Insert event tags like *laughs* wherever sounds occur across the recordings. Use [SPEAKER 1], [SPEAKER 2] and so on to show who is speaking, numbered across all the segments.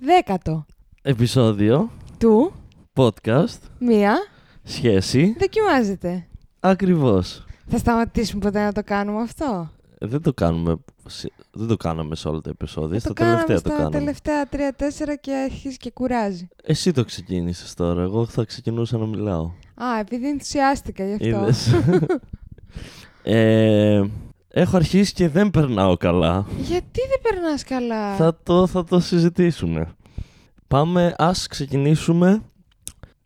[SPEAKER 1] Δέκατο
[SPEAKER 2] Επισόδιο,
[SPEAKER 1] του
[SPEAKER 2] podcast,
[SPEAKER 1] μία
[SPEAKER 2] σχέση,
[SPEAKER 1] δοκιμάζεται.
[SPEAKER 2] ακριβώς.
[SPEAKER 1] Θα σταματήσουμε ποτέ να το κάνουμε αυτό;
[SPEAKER 2] Ε, Δεν το κάνουμε, σε- δεν το κάναμε σε όλα τα επεισόδια,
[SPEAKER 1] Ε,
[SPEAKER 2] στα
[SPEAKER 1] το κάναμε
[SPEAKER 2] τελευταία
[SPEAKER 1] στα
[SPEAKER 2] το κάναμε.
[SPEAKER 1] τελευταία τρία-τέσσερα και αρχίζει και κουράζει.
[SPEAKER 2] Εσύ το ξεκίνησες τώρα, εγώ θα ξεκινούσα να μιλάω.
[SPEAKER 1] Α, επειδή ενθουσιάστηκα γι' αυτό.
[SPEAKER 2] Είδες. *laughs* ε, έχω αρχίσει και δεν περνάω καλά.
[SPEAKER 1] Γιατί δεν περνάς καλά;
[SPEAKER 2] Θα το, θα το συζητήσουμε. Πάμε, ας ξεκινήσουμε.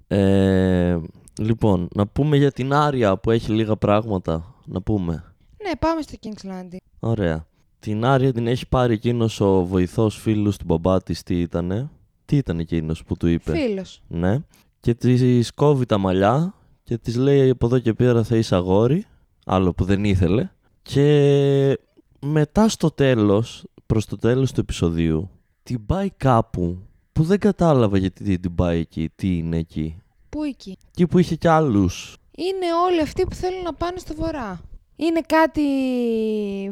[SPEAKER 2] Ε, λοιπόν, να πούμε για την Άρια που έχει λίγα πράγματα. Να πούμε.
[SPEAKER 1] Ναι, πάμε στο King's Landing.
[SPEAKER 2] Ωραία. Την Άρια την έχει πάρει εκείνος ο βοηθός φίλος του μπαμπά της. Τι ήτανε; Τι ήταν εκείνος που του είπε;
[SPEAKER 1] Φίλος.
[SPEAKER 2] Ναι. Και της κόβει τα μαλλιά και της λέει από εδώ και πέρα θα είσαι αγόρι. Άλλο που δεν ήθελε. Και μετά στο τέλος, προς το τέλος του επεισοδίου, την πάει κάπου που δεν κατάλαβα γιατί την πάει εκεί, τι είναι εκεί.
[SPEAKER 1] Πού εκεί;
[SPEAKER 2] Εκεί που είχε κι άλλους.
[SPEAKER 1] Είναι όλοι αυτοί που θέλουν να πάνε στο βορρά. Είναι κάτι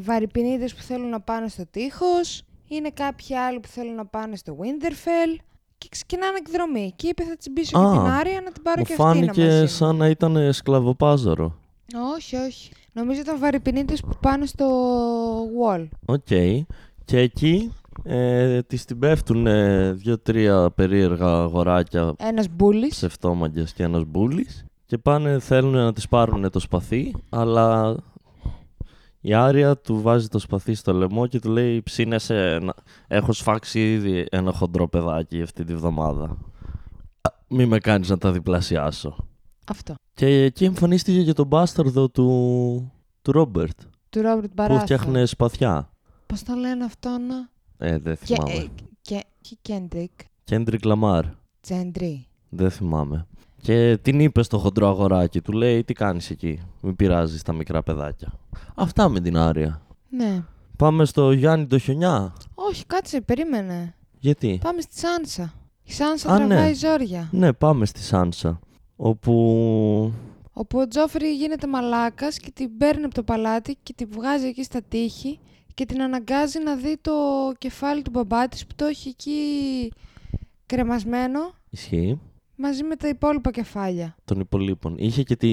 [SPEAKER 1] βαρυπινίδες που θέλουν να πάνε στο τείχος. Είναι κάποιοι άλλοι που θέλουν να πάνε στο Winterfell. Και ξεκινάνε εκδρομή. Και είπε θα τσιμπήσω
[SPEAKER 2] Α,
[SPEAKER 1] και την Άρια να την πάρω
[SPEAKER 2] Μου
[SPEAKER 1] και αυτή να
[SPEAKER 2] φάνηκε
[SPEAKER 1] μαζί μου.
[SPEAKER 2] σαν να ήταν σκλαβοπάζαρο.
[SPEAKER 1] Όχι, όχι. Νομίζω ήταν βαρυποινίτες που πάνε στο wall.
[SPEAKER 2] Ok. Και εκεί ε, της την πέφτουν ε, δύο-τρία περίεργα αγοράκια
[SPEAKER 1] Ένας μπούλης.
[SPEAKER 2] ψευτόμαγκες και ένας μπούλης και πάνε θέλουν να της πάρουν το σπαθί αλλά η Άρια του βάζει το σπαθί στο λαιμό και του λέει ψήνεσαι να... έχω σφάξει ήδη ένα χοντρό παιδάκι αυτή τη βδομάδα μη με κάνεις να τα διπλασιάσω
[SPEAKER 1] Αυτό.
[SPEAKER 2] Και εκεί εμφανίστηκε και τον μπάσταρδο του, του Ρόμπερτ
[SPEAKER 1] Του Ρόμπερτ
[SPEAKER 2] που
[SPEAKER 1] Μπαράθα.
[SPEAKER 2] φτιάχνε σπαθιά
[SPEAKER 1] Πώς το λένε αυτό να...
[SPEAKER 2] ε, δεν
[SPEAKER 1] Και,
[SPEAKER 2] θυμάμαι
[SPEAKER 1] ε, και, και Κέντρικ.
[SPEAKER 2] Κέντρικ Λαμάρ
[SPEAKER 1] Τζέντρι.
[SPEAKER 2] Δεν θυμάμαι. Και την είπε στο χοντρό αγοράκι, του λέει τι κάνεις εκεί, μην πειράζεις τα μικρά παιδάκια. Αυτά με την Άρια.
[SPEAKER 1] Ναι.
[SPEAKER 2] Πάμε στο Γιάννη το χιονιά.
[SPEAKER 1] Όχι, κάτσε, περίμενε.
[SPEAKER 2] Γιατί;
[SPEAKER 1] Πάμε στη Σάνσα. Η Σάνσα
[SPEAKER 2] Α, ναι.
[SPEAKER 1] τραβάει ζόρια.
[SPEAKER 2] Ναι, πάμε στη Σάνσα. Όπου...
[SPEAKER 1] Όπου ο Τζόφρι γίνεται μαλάκας και την παίρνει από το παλάτι και την βγάζει εκεί στα τείχη και την αναγκάζει να δει το κεφάλι του μπαμπά της που το έχει εκεί κρεμασμένο
[SPEAKER 2] Ισχύει
[SPEAKER 1] μαζί με τα υπόλοιπα κεφάλια.
[SPEAKER 2] των υπολείπων. Είχε και τη...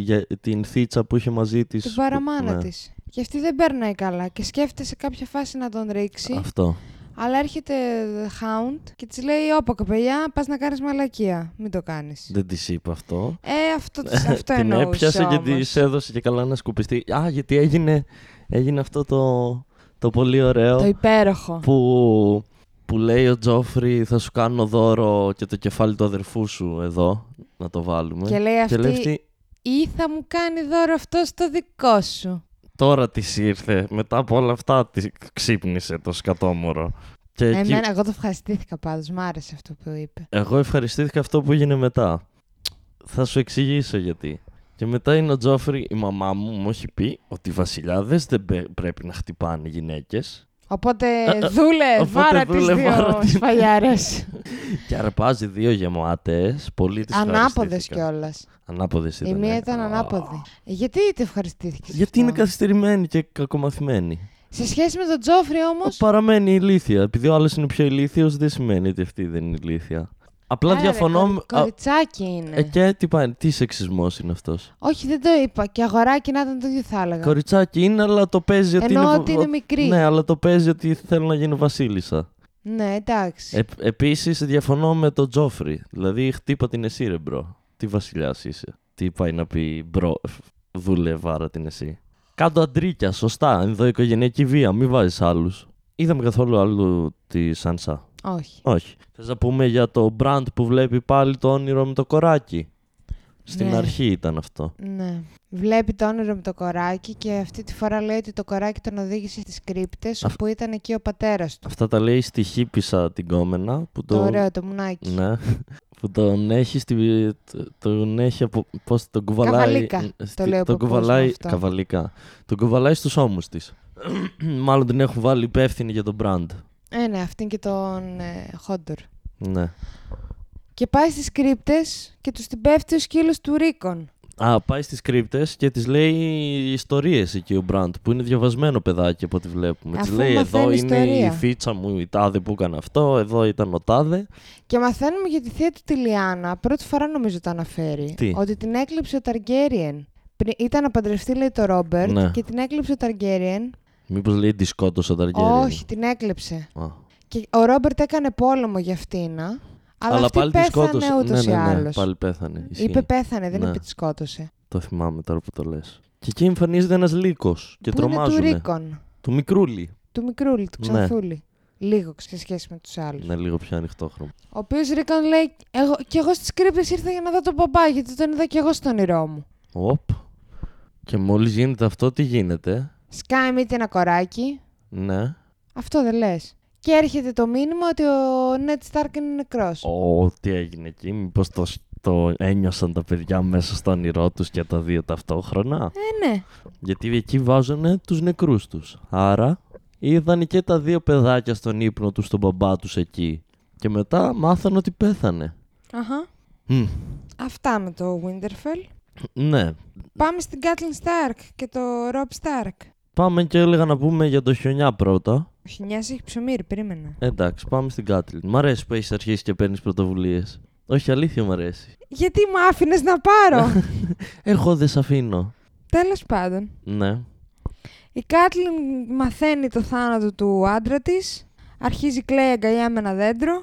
[SPEAKER 2] για- την θίτσα που είχε μαζί της.
[SPEAKER 1] Την
[SPEAKER 2] που-
[SPEAKER 1] παραμάνα
[SPEAKER 2] ναι,
[SPEAKER 1] της. Και αυτή δεν περνάει καλά και σκέφτεται σε κάποια φάση να τον ρίξει.
[SPEAKER 2] Αυτό.
[SPEAKER 1] Αλλά έρχεται The Hound και της λέει: Όπα κοπελιά, πας να κάνεις μαλακία. Μην το κάνεις.
[SPEAKER 2] Δεν της είπε αυτό.
[SPEAKER 1] Ε, αυτό, *laughs* της- αυτό
[SPEAKER 2] την
[SPEAKER 1] εννοούσε
[SPEAKER 2] έπιασε και
[SPEAKER 1] όμως.
[SPEAKER 2] τη έδωσε και καλά να σκουπιστεί. Α, γιατί έγινε, έγινε αυτό το, το πολύ ωραίο.
[SPEAKER 1] Το υπέροχο.
[SPEAKER 2] που, που λέει ο Τζόφρι θα σου κάνω δώρο και το κεφάλι του αδερφού σου εδώ να το βάλουμε.
[SPEAKER 1] Και λέει αυτή,
[SPEAKER 2] λέει αυτή,
[SPEAKER 1] ή θα μου κάνει δώρο αυτό στο δικό σου.
[SPEAKER 2] Τώρα της ήρθε, μετά από όλα αυτά της ξύπνησε το σκατόμορο. Και εκεί-
[SPEAKER 1] Εμένα, εγώ το ευχαριστήθηκα πάντως, μ' άρεσε αυτό που είπε.
[SPEAKER 2] εγώ ευχαριστήθηκα αυτό που έγινε μετά. Θα σου εξηγήσω γιατί. Και μετά είναι ο Τζόφρι, η μαμά μου μου έχει πει ότι οι βασιλιάδες δεν πε- πρέπει να χτυπάνε γυναίκες
[SPEAKER 1] Οπότε
[SPEAKER 2] Ε, ε,
[SPEAKER 1] δούλε,
[SPEAKER 2] οπότε
[SPEAKER 1] βάρα τις
[SPEAKER 2] δούλε, βάρα
[SPEAKER 1] δύο
[SPEAKER 2] τις-
[SPEAKER 1] σφαλιάρες. *laughs*
[SPEAKER 2] και αρπάζει δύο γεμάτες, πολύ τις
[SPEAKER 1] Ανάποδες
[SPEAKER 2] ευχαριστήθηκα.
[SPEAKER 1] κιόλας.
[SPEAKER 2] Ανάποδες
[SPEAKER 1] Η
[SPEAKER 2] ήταν.
[SPEAKER 1] μία ήταν ανάποδη. Ε, Γιατί το ευχαριστήθηκες
[SPEAKER 2] Γιατί
[SPEAKER 1] αυτό;
[SPEAKER 2] είναι καθυστερημένη και κακομαθημένη.
[SPEAKER 1] Σε σχέση με τον Τζόφρι όμως,
[SPEAKER 2] Παραμένει ηλίθια. Επειδή ο άλλος είναι πιο ηλίθιος, δεν σημαίνει ότι αυτή δεν είναι ηλίθια. Απλά
[SPEAKER 1] Άρα, ρε,
[SPEAKER 2] διαφωνώ.
[SPEAKER 1] κορι-
[SPEAKER 2] με- Α,
[SPEAKER 1] Κοριτσάκι είναι.
[SPEAKER 2] ε, και τι πάει, τι σεξισμός είναι αυτός;
[SPEAKER 1] Όχι, δεν το είπα. Και αγοράκι να ήταν το ίδιο θα έλεγα.
[SPEAKER 2] Κοριτσάκι είναι, αλλά το παίζει ότι
[SPEAKER 1] Εννοώ
[SPEAKER 2] είναι.
[SPEAKER 1] ότι είναι μικρή.
[SPEAKER 2] Ναι, αλλά το παίζει ότι θέλω να γίνω βασίλισσα.
[SPEAKER 1] Ναι, εντάξει.
[SPEAKER 2] Ε, Επίσης, διαφωνώ με τον Τζόφρι. Δηλαδή, χτύπα την εσύ, ρε bro. Τι βασιλιάς είσαι. Τι πάει να πει, bro, δούλε βάρα την εσύ. Κάντο αντρίκια, σωστά. Ενδοοικογενειακή βία, μην βάζεις άλλους. Είδαμε καθόλου άλλου τη Σάνσα.
[SPEAKER 1] Όχι.
[SPEAKER 2] Όχι. Θες να πούμε για το brand που βλέπει πάλι το όνειρο με το κοράκι; Στην
[SPEAKER 1] Ναι.
[SPEAKER 2] αρχή ήταν αυτό.
[SPEAKER 1] Ναι. Βλέπει το όνειρο με το κοράκι και αυτή τη φορά λέει ότι το κοράκι τον οδήγησε στις κρύπτες
[SPEAKER 2] Αυ-
[SPEAKER 1] όπου ήταν εκεί ο πατέρας του.
[SPEAKER 2] Αυτά τα λέει στη χίπησα την κόμενα που
[SPEAKER 1] Το
[SPEAKER 2] το...
[SPEAKER 1] ωραίο, το μουνάκι.
[SPEAKER 2] Ναι. *laughs* Που τον έχει στη... το- Τον έχει από... Πώς τον κουβαλάει...
[SPEAKER 1] Καβαλίκα,
[SPEAKER 2] στη-
[SPEAKER 1] το λέει ο
[SPEAKER 2] Τον
[SPEAKER 1] παππούς μου
[SPEAKER 2] κουβαλάει...
[SPEAKER 1] αυτό.
[SPEAKER 2] Καβαλίκα. Τον κουβαλάει στους ώμους της. *clears throat* Μάλλον την έχουν βάλει υπεύθυνη για τον brand.
[SPEAKER 1] Ε, ναι, αυτήν και τον ε, Χόντορ.
[SPEAKER 2] Ναι.
[SPEAKER 1] Και πάει στις κρύπτες και τους την πέφτει ο σκύλος του Ρίκον.
[SPEAKER 2] Α, πάει στις κρύπτες και της λέει ιστορίες εκεί ο Μπραντ, που είναι διαβασμένο παιδάκι από ό,τι βλέπουμε. Της
[SPEAKER 1] Αφού
[SPEAKER 2] λέει: Εδώ
[SPEAKER 1] μαθαίνει
[SPEAKER 2] είναι
[SPEAKER 1] ιστορία.
[SPEAKER 2] η φίτσα μου, η τάδε που έκανε αυτό, εδώ ήταν ο τάδε.
[SPEAKER 1] Και μαθαίνουμε για τη θεία του τη Λιάννα. Πρώτη φορά νομίζω το αναφέρει.
[SPEAKER 2] Τι;
[SPEAKER 1] Ότι την έκλειψε ο Ταργκέριεν. Πρι- Ήταν να παντρευτεί, λέει, το Ρόμπερτ
[SPEAKER 2] Ναι.
[SPEAKER 1] και την έκλειψε ο Ταργκέριεν.
[SPEAKER 2] Μήπως λέει τη σκότωσε ο Ταργκέριεν.
[SPEAKER 1] Όχι, την έκλειψε.
[SPEAKER 2] Α.
[SPEAKER 1] Και ο Ρόμπερτ έκανε πόλεμο για αυτήνα. Αλλά,
[SPEAKER 2] Αλλά
[SPEAKER 1] αυτή
[SPEAKER 2] πάλι τη
[SPEAKER 1] πέθανε
[SPEAKER 2] σκότωσε.
[SPEAKER 1] ούτως
[SPEAKER 2] ναι, ναι,
[SPEAKER 1] ή
[SPEAKER 2] ναι,
[SPEAKER 1] άλλως.
[SPEAKER 2] πάλι πέθανε. Ισχύει.
[SPEAKER 1] Είπε πέθανε, δεν
[SPEAKER 2] Ναι.
[SPEAKER 1] είπε τη σκότωσε.
[SPEAKER 2] Το θυμάμαι τώρα που το λες. Και εκεί εμφανίζεται ένας λύκος και
[SPEAKER 1] που είναι του
[SPEAKER 2] τρομάζουν.
[SPEAKER 1] Ρίκον;
[SPEAKER 2] Του μικρούλι.
[SPEAKER 1] Του μικρούλι, του
[SPEAKER 2] Ναι.
[SPEAKER 1] Ξανθούλη. Λίγο σε σχέση με τους άλλους.
[SPEAKER 2] Είναι λίγο πιο ανοιχτό χρώμα.
[SPEAKER 1] Ο οποίος Ρίκον λέει: εγώ, Κι εγώ στις κρύπτες ήρθα για να δω τον μπαμπά, γιατί τον είδα κι εγώ στον όνειρό μου.
[SPEAKER 2] Οπ. Και μόλις γίνεται αυτό, τι γίνεται;
[SPEAKER 1] Σκάει μύτη ένα κοράκι.
[SPEAKER 2] Ναι.
[SPEAKER 1] Αυτό δεν λες. Και έρχεται το μήνυμα ότι ο Νέτ Στάρκ είναι νεκρός.
[SPEAKER 2] Ω, τι έγινε εκεί. Μήπως το, το ένιωσαν τα παιδιά μέσα στο όνειρό τους και τα δύο ταυτόχρονα;
[SPEAKER 1] Ε, ναι.
[SPEAKER 2] Γιατί εκεί βάζουν τους νεκρούς τους. Άρα είδαν και τα δύο παιδάκια στον ύπνο τους, στον μπαμπά τους εκεί. Και μετά μάθαν ότι πέθανε.
[SPEAKER 1] Αχα.
[SPEAKER 2] Μμ,
[SPEAKER 1] Αυτά με το Winterfell.
[SPEAKER 2] ναι.
[SPEAKER 1] Πάμε στην Κάτλιν Στάρκ και το Ρομπ Στάρκ.
[SPEAKER 2] Πάμε και έλεγα να πούμε για το χιονιά πρώτα.
[SPEAKER 1] Ο Χινιά έχει ψωμίρι, περίμενα.
[SPEAKER 2] Εντάξει, πάμε στην Κάτλιν. Μ' αρέσει που έχεις αρχίσει και παίρνεις πρωτοβουλίες. Όχι, αλήθεια μου αρέσει.
[SPEAKER 1] Γιατί με άφηνες να πάρω; *laughs*
[SPEAKER 2] Εγώ δεν σε αφήνω.
[SPEAKER 1] Τέλος πάντων.
[SPEAKER 2] Ναι.
[SPEAKER 1] Η Κάτλιν μαθαίνει το θάνατο του άντρα της. Αρχίζει κλαίει αγκαλιά με ένα δέντρο. *laughs*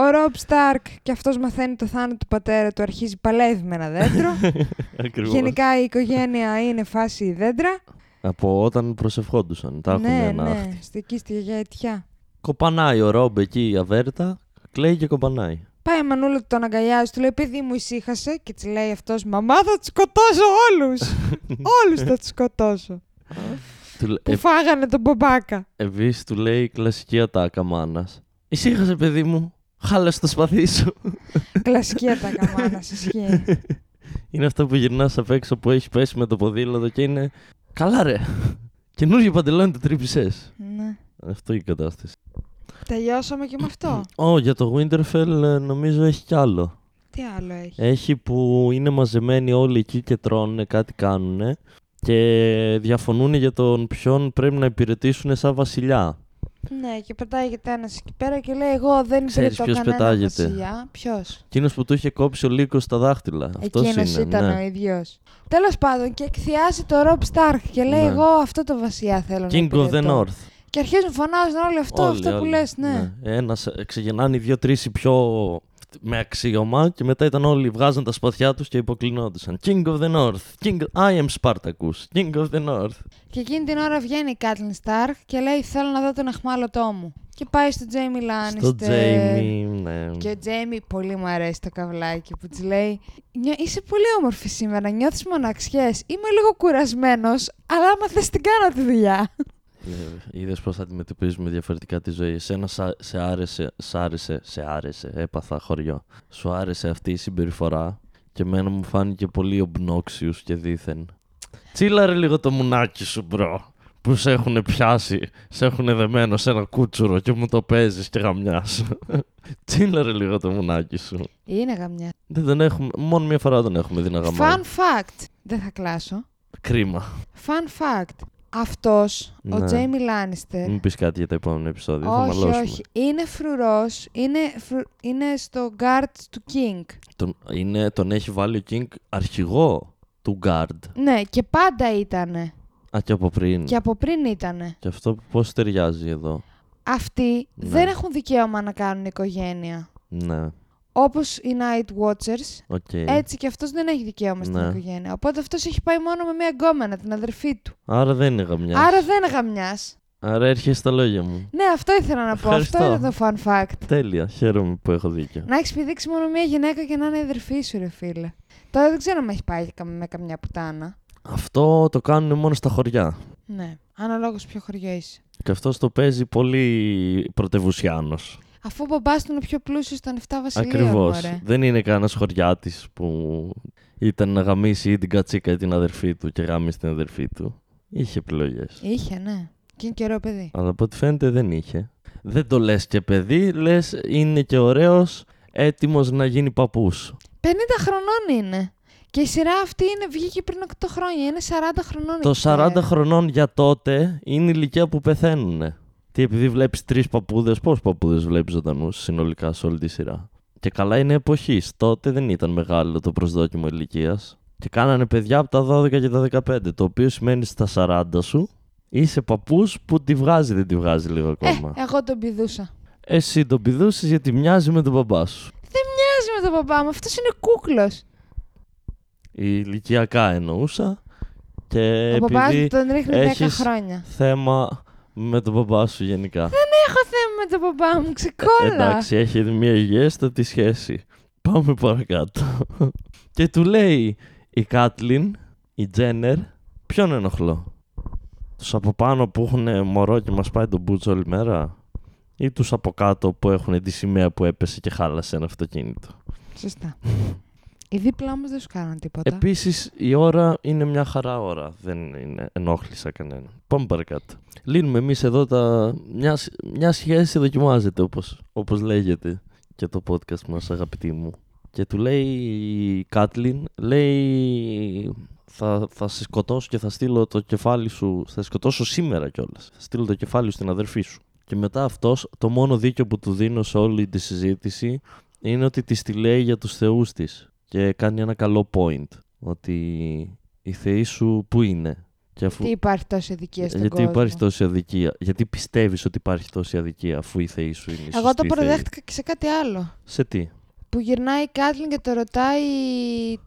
[SPEAKER 1] Ο Ρομπ Στάρκ και αυτός μαθαίνει το θάνατο του πατέρα του, αρχίζει παλεύει με ένα δέντρο. *laughs*
[SPEAKER 2] Ακριβώς.
[SPEAKER 1] Γενικά η οικογένεια είναι φάση δέντρα.
[SPEAKER 2] Από όταν προσευχόντουσαν. Τα έχουν
[SPEAKER 1] ναι,
[SPEAKER 2] ανάχτη.
[SPEAKER 1] ναι, στη εκεί στη γιαγιά Ετιά.
[SPEAKER 2] Κοπανάει ο Ρόμπ εκεί η αβέρτα. Κλαίει και κοπανάει.
[SPEAKER 1] Πάει η Μανούλα του τον αγκαλιάζει, του λέει: Παιδί μου, ησύχασε. Και της λέει αυτός: Μαμά, θα τους σκοτώσω όλους. *laughs* όλους θα τους σκοτώσω.
[SPEAKER 2] Του λέ-
[SPEAKER 1] που φάγανε τον μπαμπάκα.
[SPEAKER 2] Επίση του λέει η κλασική ατάκα μάνας. Ησύχασε, παιδί μου. Χάλασε το σπαθί σου.
[SPEAKER 1] Κλασική ατάκα μάνα, *laughs* ισχύει.
[SPEAKER 2] είναι αυτό που γυρνάς απ' έξω που έχεις πέσει με το ποδήλατο και είναι. Καλά, ρε. Καινούργιο παντελόνι το τρύπησες.
[SPEAKER 1] ναι.
[SPEAKER 2] Αυτό η κατάσταση.
[SPEAKER 1] Τελειώσαμε και με αυτό.
[SPEAKER 2] Ω, για το Winterfell ε, νομίζω έχει κι άλλο.
[SPEAKER 1] Τι άλλο έχει;
[SPEAKER 2] Έχει που είναι μαζεμένοι όλοι εκεί και τρώνε, κάτι κάνουν και διαφωνούν για τον ποιον πρέπει να υπηρετήσουν σαν βασιλιά.
[SPEAKER 1] Ναι, και πετάγεται ένας εκεί πέρα και λέει: Εγώ δεν
[SPEAKER 2] Ξέρεις
[SPEAKER 1] υπηρετώ
[SPEAKER 2] ποιος
[SPEAKER 1] κανένα
[SPEAKER 2] πετάγεται;
[SPEAKER 1] βασιλιά. Ποιος;
[SPEAKER 2] Εκείνος που του είχε κόψει ο λύκος στα δάχτυλα. Αυτός
[SPEAKER 1] Εκείνος
[SPEAKER 2] είναι.
[SPEAKER 1] ήταν
[SPEAKER 2] ναι.
[SPEAKER 1] ο ίδιος. Τέλος πάντων, και εκθιάζει το Ρομπ Στάρκ και λέει:
[SPEAKER 2] Ναι.
[SPEAKER 1] Εγώ αυτό το βασιλιά θέλω να
[SPEAKER 2] King of the
[SPEAKER 1] υπηρετώ».
[SPEAKER 2] North.
[SPEAKER 1] Και αρχίζουν φωνάζουν όλοι αυτό,
[SPEAKER 2] Όλοι,
[SPEAKER 1] αυτό που
[SPEAKER 2] όλοι.
[SPEAKER 1] λες, ναι.
[SPEAKER 2] Ένας, ε, ξεκινάνε οι δύο-τρει οι πιο με αξίωμα και μετά ήταν όλοι βγάζαν τα σπαθιά τους και υποκλεινόντουσαν. King of the North. King... I am Spartacus. King of the North.
[SPEAKER 1] Και εκείνη την ώρα βγαίνει η Κάτλιν Στάρκ και λέει: Θέλω να δω τον αχμάλωτό μου. Και πάει στο Τζέιμι Λάνιστερ.
[SPEAKER 2] Στο Jamie, ναι.
[SPEAKER 1] Και ο Τζέιμι πολύ μου αρέσει το καβλάκι που της λέει: «Νιώ- Είσαι πολύ όμορφη σήμερα, νιώθεις μοναξιές. Είμαι λίγο κουρασμένος, αλλά άμα θες την κάνω τη δουλειά.
[SPEAKER 2] Είδες πώς θα αντιμετωπίζουμε διαφορετικά τη ζωή. Εσένα σα- σε άρεσε, σ' άρεσε, σε άρεσε, έπαθα χωριό. Σου άρεσε αυτή η συμπεριφορά και εμένα μου φάνηκε πολύ obnoxious και δίθεν. Τσίλαρε λίγο το μουνάκι σου, bro. Που σε έχουν πιάσει, σε έχουν δεμένο σε ένα κούτσουρο και μου το παίζεις και γαμιάς. *laughs* Τσίλαρε λίγο το μουνάκι σου.
[SPEAKER 1] Είναι γαμιά.
[SPEAKER 2] Δεν τον έχουμε, μόνο μία φορά τον έχουμε δει να γαμάει.
[SPEAKER 1] Fun fact. Δεν θα κλάσω.
[SPEAKER 2] Κρίμα.
[SPEAKER 1] Fun fact. Αυτός, ο
[SPEAKER 2] Ναι.
[SPEAKER 1] Τζέιμι Λάνιστερ.
[SPEAKER 2] Μην πεις κάτι για το επόμενο επεισόδιο. θα
[SPEAKER 1] Όχι,
[SPEAKER 2] μαλώσουμε.
[SPEAKER 1] όχι. Είναι φρουρός. Είναι, φρου- είναι στο guard του King.
[SPEAKER 2] Τον, είναι, τον έχει βάλει ο King αρχηγό του Guard.
[SPEAKER 1] Ναι, και πάντα ήτανε.
[SPEAKER 2] Α, και από πριν.
[SPEAKER 1] Και από πριν ήτανε.
[SPEAKER 2] Και αυτό πώς ταιριάζει εδώ;
[SPEAKER 1] Αυτοί
[SPEAKER 2] Ναι.
[SPEAKER 1] δεν έχουν δικαίωμα να κάνουν οικογένεια.
[SPEAKER 2] Ναι,
[SPEAKER 1] Όπως οι Night Watchers,
[SPEAKER 2] ok.
[SPEAKER 1] έτσι και αυτός δεν έχει δικαίωμα στην
[SPEAKER 2] Ναι.
[SPEAKER 1] οικογένεια. Οπότε αυτός έχει πάει μόνο με μία γκόμενα, την αδερφή του.
[SPEAKER 2] Άρα δεν είναι γαμιάς.
[SPEAKER 1] Άρα δεν είναι γαμιάς.
[SPEAKER 2] Άρα έρχεσαι στα λόγια μου.
[SPEAKER 1] Ναι, αυτό ήθελα να πω. Αυτό
[SPEAKER 2] Ευχαριστώ.
[SPEAKER 1] είναι το fun fact.
[SPEAKER 2] Τέλεια. Χαίρομαι που έχω δίκιο.
[SPEAKER 1] Να έχεις πηδήξει μόνο μία γυναίκα και να είναι η αδερφή σου, ρε φίλε. Τώρα δεν ξέρω αν έχει πάει κα- με καμιά πουτάνα.
[SPEAKER 2] Αυτό το κάνουν μόνο στα χωριά.
[SPEAKER 1] Ναι, αναλόγως ποιο χωριό είσαι.
[SPEAKER 2] Και αυτός το παίζει πολύ πρωτευουσιάνος.
[SPEAKER 1] Αφού ο μπαμπάς του είναι πιο πλούσιος των 7 βασιλείων,
[SPEAKER 2] Ακριβώς.
[SPEAKER 1] μωρέ.
[SPEAKER 2] Δεν είναι κανένας χωριάτης που ήταν να γαμίσει ή την κατσίκα ή την αδερφή του και γάμισε την αδερφή του. Είχε επιλογές.
[SPEAKER 1] Είχε, ναι. Και είναι και ωραίο παιδί.
[SPEAKER 2] Αλλά από ό,τι φαίνεται δεν είχε. Δεν το λες και παιδί, λες είναι και ωραίος, έτοιμος να γίνει παππούς.
[SPEAKER 1] 50 χρονών είναι. Και η σειρά αυτή είναι, βγήκε πριν 8 χρόνια. Είναι 40 χρονών.
[SPEAKER 2] Το
[SPEAKER 1] εκεί
[SPEAKER 2] 40
[SPEAKER 1] πέρα.
[SPEAKER 2] χρονών για τότε είναι η ηλικία που πεθαίνουν. Τι επειδή βλέπεις τρεις παππούδες, πόσους παππούδες βλέπεις ζωντανούς συνολικά σε όλη τη σειρά; Και καλά είναι εποχής. Τότε δεν ήταν μεγάλο το προσδόκιμο ηλικίας. Και κάνανε παιδιά από τα 12 και τα 15. Το οποίο σημαίνει στα 40 σου είσαι παππούς που τη βγάζει, δεν τη βγάζει λίγο ακόμα.
[SPEAKER 1] Ε, εγώ τον πηδούσα.
[SPEAKER 2] Εσύ τον πηδούσες γιατί μοιάζει με τον μπαμπά σου.
[SPEAKER 1] Μοιάζει με τον παπά μου. Αυτός είναι κούκλος.
[SPEAKER 2] Ηλικιακά εννοούσα. Και
[SPEAKER 1] Ο παπάς
[SPEAKER 2] επειδή
[SPEAKER 1] τον ρίχνει 10
[SPEAKER 2] έχεις
[SPEAKER 1] χρόνια.
[SPEAKER 2] θέμα με τον μπαμπά σου γενικά.
[SPEAKER 1] Έχω θέμα με τον παπά μου, ξεκόλα.
[SPEAKER 2] Εντάξει, έχει μια υγιέστατη σχέση. Πάμε παρακάτω. και του λέει η Κάτλιν, η Τζένερ, ποιον ενοχλώ; Τους από πάνω που έχουν μωρό και μας πάει τον μπούτσο όλη μέρα; Ή τους από κάτω που έχουν τη σημαία που έπεσε και χάλασε ένα αυτοκίνητο;
[SPEAKER 1] Σωστά. Οι δίπλα όμως δεν σου κάνουν τίποτα.
[SPEAKER 2] Επίσης η ώρα είναι μια χαρά ώρα. Δεν είναι ενόχλησα κανένα. Πάμε παρακάτω. Λύνουμε εμείς εδώ τα... Μια, σ- μια σχέση δοκιμάζεται όπως, όπως λέγεται και το podcast μας αγαπητοί μου. Και του λέει η Κάτλιν, λέει θα, θα σε σκοτώσω και θα στείλω το κεφάλι σου, θα σε σκοτώσω σήμερα κιόλας. Θα στείλω το κεφάλι σου στην αδερφή σου. Και μετά αυτός, το μόνο δίκιο που του δίνω σε όλη τη συζήτηση είναι ότι της τη λέει για τους θεούς της και κάνει ένα καλό point ότι οι θεοί σου πού είναι και αφού...
[SPEAKER 1] Τι υπάρχει τόση αδικία στον
[SPEAKER 2] γιατί
[SPEAKER 1] κόσμο;
[SPEAKER 2] υπάρχει τόση αδικία, γιατί πιστεύεις ότι υπάρχει τόση αδικία αφού οι θεοί σου είναι οι
[SPEAKER 1] Εγώ το
[SPEAKER 2] σωστοί θεοί.
[SPEAKER 1] προδέχτηκα και σε κάτι άλλο.
[SPEAKER 2] Σε τι;
[SPEAKER 1] Που γυρνάει η Κάτλιν και το ρωτάει